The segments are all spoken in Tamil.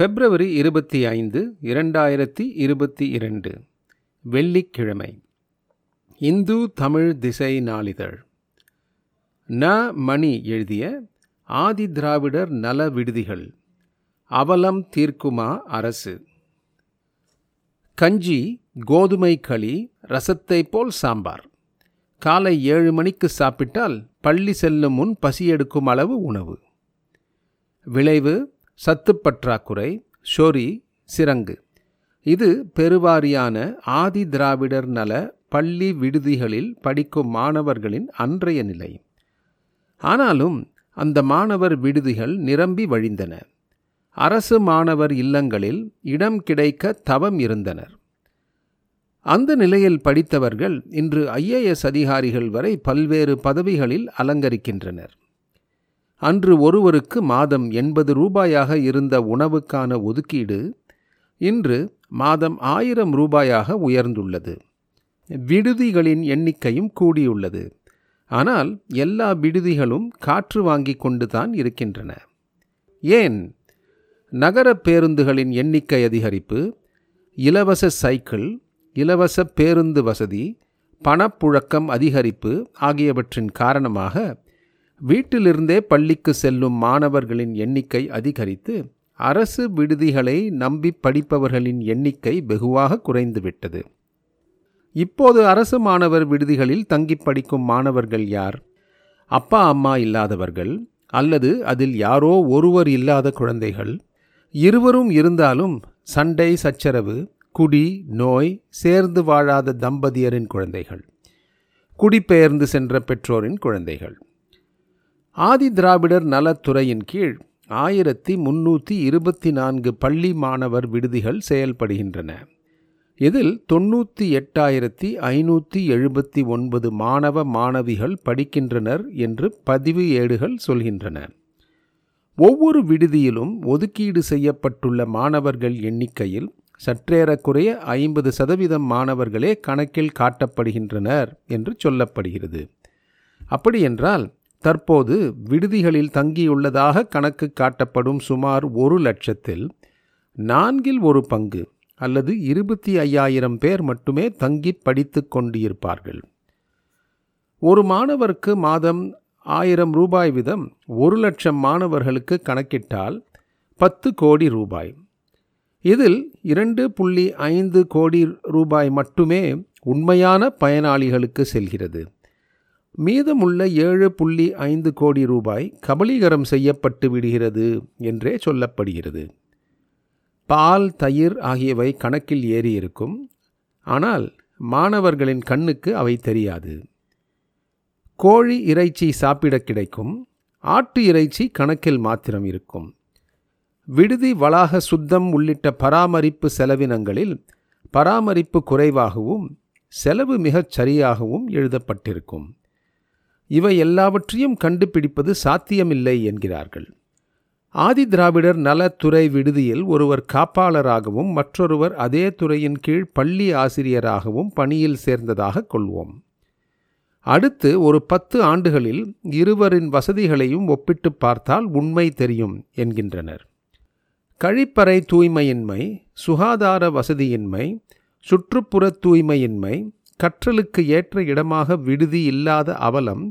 பிப்ரவரி இருபத்தி ஐந்து இரண்டாயிரத்தி இருபத்தி இரண்டு வெள்ளிக்கிழமை. இந்து தமிழ் திசை நாளிதழ். ந. மணி எழுதிய ஆதி திராவிடர் நல விடுதிகள். அவலம் தீர்க்குமா அரசு. கஞ்சி கோதுமை களி ரசத்தை போல் சாம்பார். காலை ஏழு மணிக்கு சாப்பிட்டால் பள்ளி செல்லும் முன் பசியெடுக்கும் அளவு உணவு. விளைவு சத்து பற்றாக்குறை ஷொரி சிரங்கு. இது பெருவாரியான ஆதி திராவிடர் நல பள்ளி விடுதிகளில் படிக்கும் மாணவர்களின் அன்றைய நிலை. ஆனாலும் அந்த மாணவர் விடுதிகள் நிரம்பி வழிந்தன. அரசு மாணவர் இல்லங்களில் இடம் கிடைக்க தவம் இருந்தனர். அந்த நிலையில் படித்தவர்கள் இன்று ஐஏஎஸ் அதிகாரிகள் வரை பல்வேறு பதவிகளில் அலங்கரிக்கின்றனர். அன்று ஒருவருக்கு மாதம் எண்பது ரூபாயாக இருந்த உணவுக்கான ஒதுக்கீடு இன்று மாதம் ஆயிரம் ரூபாயாக உயர்ந்துள்ளது. விடுதிகளின் எண்ணிக்கையும் கூடியுள்ளது. ஆனால் எல்லா விடுதிகளும் காற்று வாங்கிக் கொண்டுதான் இருக்கின்றன. ஏன்? நகர பேருந்துகளின் எண்ணிக்கை அதிகரிப்பு இலவச சைக்கிள் இலவச பேருந்து வசதி பணப்புழக்கம் அதிகரிப்பு ஆகியவற்றின் காரணமாக வீட்டிலிருந்தே பள்ளிக்கு செல்லும் மாணவர்களின் எண்ணிக்கை அதிகரித்து அரசு விடுதிகளை நம்பி படிப்பவர்களின் எண்ணிக்கை வெகுவாக குறைந்துவிட்டது. இப்போது அரசு மாணவர் விடுதிகளில் தங்கி படிக்கும் மாணவர்கள் யார்? அப்பா அம்மா இல்லாதவர்கள் அல்லது அதில் யாரோ ஒருவர் இல்லாத குழந்தைகள்? இருவரும் இருந்தாலும் சண்டை சச்சரவு குடி நோய் சேர்ந்து வாழாத தம்பதியரின் குழந்தைகள் குடிபெயர்ந்து சென்ற பெற்றோரின் குழந்தைகள். ஆதி திராவிடர் நலத்துறையின் கீழ் ஆயிரத்தி முன்னூற்றி இருபத்தி நான்கு பள்ளி மாணவர் விடுதிகள் செயல்படுகின்றன. இதில் தொண்ணூற்றி எட்டாயிரத்தி ஐநூற்றி எழுபத்தி ஒன்பது மாணவ மாணவிகள் படிக்கின்றனர் என்று பதிவு ஏடுகள் சொல்கின்றன. ஒவ்வொரு விடுதியிலும் ஒதுக்கீடு செய்யப்பட்டுள்ள மாணவர்கள் எண்ணிக்கையில் சற்றேறக்குறைய ஐம்பது சதவீதம் மாணவர்களே கணக்கில் காட்டப்படுகின்றனர் என்று சொல்லப்படுகிறது. அப்படியென்றால் தற்போது விடுதிகளில் தங்கியுள்ளதாக கணக்கு காட்டப்படும் சுமார் ஒரு லட்சத்தில் நான்கில் ஒரு பங்கு அல்லது இருபத்தி ஐயாயிரம் பேர் மட்டுமே தங்கி படித்து கொண்டிருப்பார்கள். ஒரு மாணவருக்கு மாதம் ஆயிரம் ரூபாய் வீதம் ஒரு லட்சம் மாணவர்களுக்கு கணக்கிட்டால் பத்து கோடி ரூபாய். இதில் இரண்டு புள்ளி ஐந்து கோடி ரூபாய் மட்டுமே உண்மையான பயனாளிகளுக்கு செல்கிறது. மீதமுள்ள ஏழு புள்ளி ஐந்து கோடி ரூபாய் கபலீகரம் செய்யப்பட்டு விடுகிறது என்றே சொல்லப்படுகிறது. பால் தயிர் ஆகியவை கணக்கில் ஏறி இருக்கும் ஆனால் மாணவர்களின் கண்ணுக்கு அவை தெரியாது. கோழி இறைச்சி சாப்பிட கிடைக்கும். ஆட்டு இறைச்சி கணக்கில் மாத்திரம் இருக்கும். விடுதி வளாக சுத்தம் உள்ளிட்ட பராமரிப்பு செலவினங்களில் பராமரிப்பு குறைவாகவும் செலவு மிகச் சரியாகவும் எழுதப்பட்டிருக்கும். இவை எல்லாவற்றையும் கண்டுபிடிப்பது சாத்தியமில்லை என்கிறார்கள். ஆதி திராவிடர் நலத்துறை விடுதியில் ஒருவர் காப்பாளராகவும் மற்றொருவர் அதே துறையின் கீழ் பள்ளி ஆசிரியராகவும் பணியில் சேர்ந்ததாக கொள்வோம். அடுத்து ஒரு பத்து ஆண்டுகளில் இருவரின் வசதிகளையும் ஒப்பிட்டு பார்த்தால் உண்மை தெரியும் என்கின்றனர். கழிப்பறை தூய்மையின்மை சுகாதார வசதியின்மை சுற்றுப்புற தூய்மையின்மை கற்றலுக்கு ஏற்ற இடமாக விடுதி இல்லாத அவலம்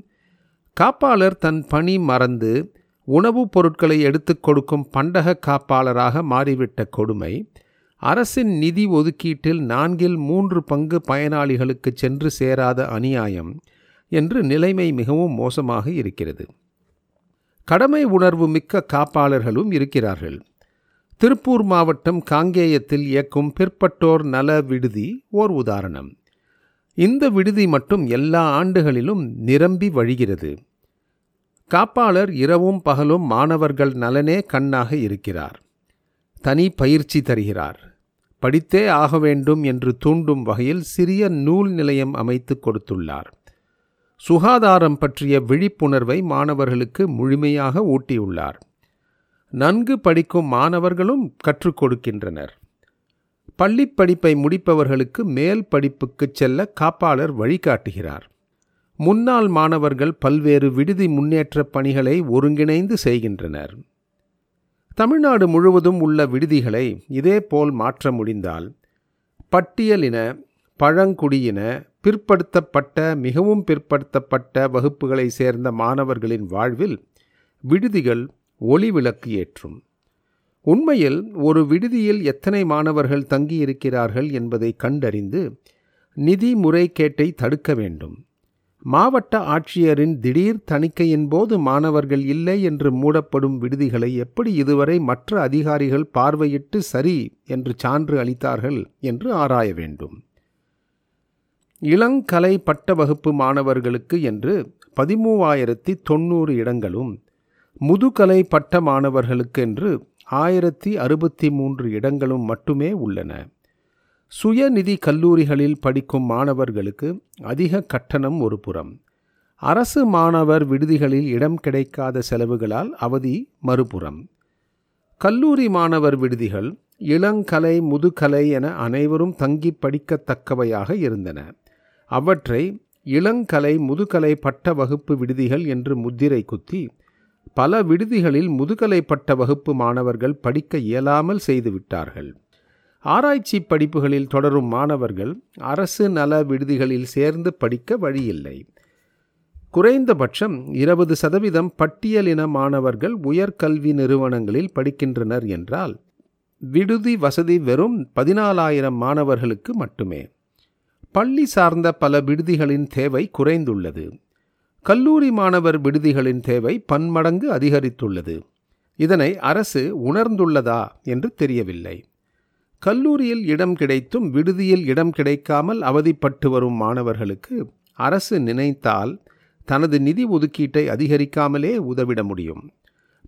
காப்பாளர் தன் பணி மறந்து உணவுப் பொருட்களை எடுத்துக் கொடுக்கும் பண்டக காப்பாளராக மாறிவிட்ட கொடுமை அரசின் நிதி ஒதுக்கீட்டில் நான்கில் மூன்று பங்கு பயனாளிகளுக்கு சென்று சேராத அநியாயம் என்று நிலைமை மிகவும் மோசமாக இருக்கிறது. கடமை உணர்வு மிக்க காப்பாளர்களும் இருக்கிறார்கள். திருப்பூர் மாவட்டம் காங்கேயத்தில் இயக்கும் பிற்பட்டோர் நல விடுதி ஓர் உதாரணம். இந்த விடுதி மட்டும் எல்லா ஆண்டுகளிலும் நிரம்பி வழிகிறது. காப்பாளர் இரவும் பகலும் மாணவர்கள் நலனே கண்ணாக இருக்கிறார். தனி பயிற்சி தருகிறார். படித்தே ஆக வேண்டும் என்று தூண்டும் வகையில் சிறிய நூல் நிலையம் அமைத்து கொடுத்துள்ளார். சுகாதாரம் பற்றிய விழிப்புணர்வை மாணவர்களுக்கு முழுமையாக ஊட்டியுள்ளார். நன்கு படிக்கும் மாணவர்களும் கற்றுக் கொடுக்கின்றனர். பள்ளிப் படிப்பை முடிப்பவர்களுக்கு மேல் படிப்புக்கு செல்ல காப்பாளர் வழிகாட்டுகிறார். முன்னாள் மாணவர்கள் பல்வேறு விடுதி முன்னேற்ற பணிகளை ஒருங்கிணைந்து செய்கின்றனர். தமிழ்நாடு முழுவதும் உள்ள விடுதிகளை இதேபோல் மாற்ற முடிந்தால் பட்டியலின பழங்குடியின பிற்படுத்தப்பட்ட மிகவும் பிற்படுத்தப்பட்ட வகுப்புகளை சேர்ந்த மாணவர்களின் வாழ்வில் விடுதிகள் ஒளிவிளக்கு ஏற்றும். உண்மையில் ஒரு விடுதியில் எத்தனை மாணவர்கள் தங்கியிருக்கிறார்கள் என்பதை கண்டறிந்து நிதி முறைகேட்டை தடுக்க வேண்டும். மாவட்ட ஆட்சியரின் திடீர் தணிக்கையின் போது மாணவர்கள் இல்லை என்று மூடப்படும் விடுதிகளை எப்படி இதுவரை மற்ற அதிகாரிகள் பார்வையிட்டு சரி என்று சான்று அளித்தார்கள் என்று ஆராய வேண்டும். இளங்கலை பட்ட வகுப்பு மாணவர்களுக்கு என்று பதிமூவாயிரத்தி தொண்ணூறு இடங்களும் முதுகலை பட்ட மாணவர்களுக்கென்று ஆயிரத்தி அறுபத்தி மூன்று இடங்களும் மட்டுமே உள்ளன. சுயநிதி கல்லூரிகளில் படிக்கும் மாணவர்களுக்கு அதிக கட்டணம் ஒரு புறம். அரசு மாணவர் விடுதிகளில் இடம் கிடைக்காத செலவுகளால் அவதி மறுபுறம். கல்லூரி மாணவர் விடுதிகள் இளங்கலை முதுகலை என அனைவரும் தங்கி படிக்கத்தக்கவையாக இருந்தன. அவற்றை இளங்கலை முதுகலை பட்ட வகுப்பு விடுதிகள் என்று முத்திரை குத்தி பல விடுதிகளில் முதுகலை பட்ட வகுப்பு மாணவர்கள் படிக்க இயலாமல் செய்துவிட்டார்கள். ஆராய்ச்சி படிப்புகளில் தொடரும் மாணவர்கள் அரசு நல விடுதிகளில் சேர்ந்து படிக்க வழியில்லை. குறைந்தபட்சம் இருபது சதவீதம் பட்டியலின மாணவர்கள் உயர்கல்வி நிறுவனங்களில் படிக்கின்றனர் என்றால் விடுதி வசதி வெறும் பதினாலாயிரம் மாணவர்களுக்கு மட்டுமே. பள்ளி சார்ந்த பல விடுதிகளின் தேவை குறைந்துள்ளது. கல்லூரி மாணவர் விடுதிகளின் தேவை பன்மடங்கு அதிகரித்துள்ளது. இதனை அரசு உணர்ந்துள்ளதா என்று தெரியவில்லை. கல்லூரியில் இடம் கிடைத்தும் விடுதியில் இடம் கிடைக்காமல் அவதிப்பட்டு வரும் மாணவர்களுக்கு அரசு நினைத்தால் தனது நிதி ஒதுக்கீட்டை அதிகரிக்காமலே உதவிட முடியும்.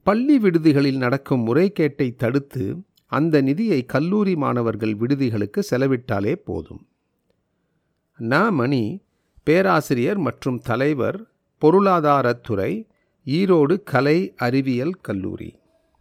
பள்ளி விடுதிகளில் நடக்கும் முறைகேட்டை தடுத்து அந்த நிதியை கல்லூரி மாணவர்கள் விடுதிகளுக்கு செலவிட்டாலே போதும். ந. மணி பேராசிரியர் மற்றும் தலைவர் பொருளாதாரத்துறை ஈரோடு கலை அறிவியல் கல்லூரி.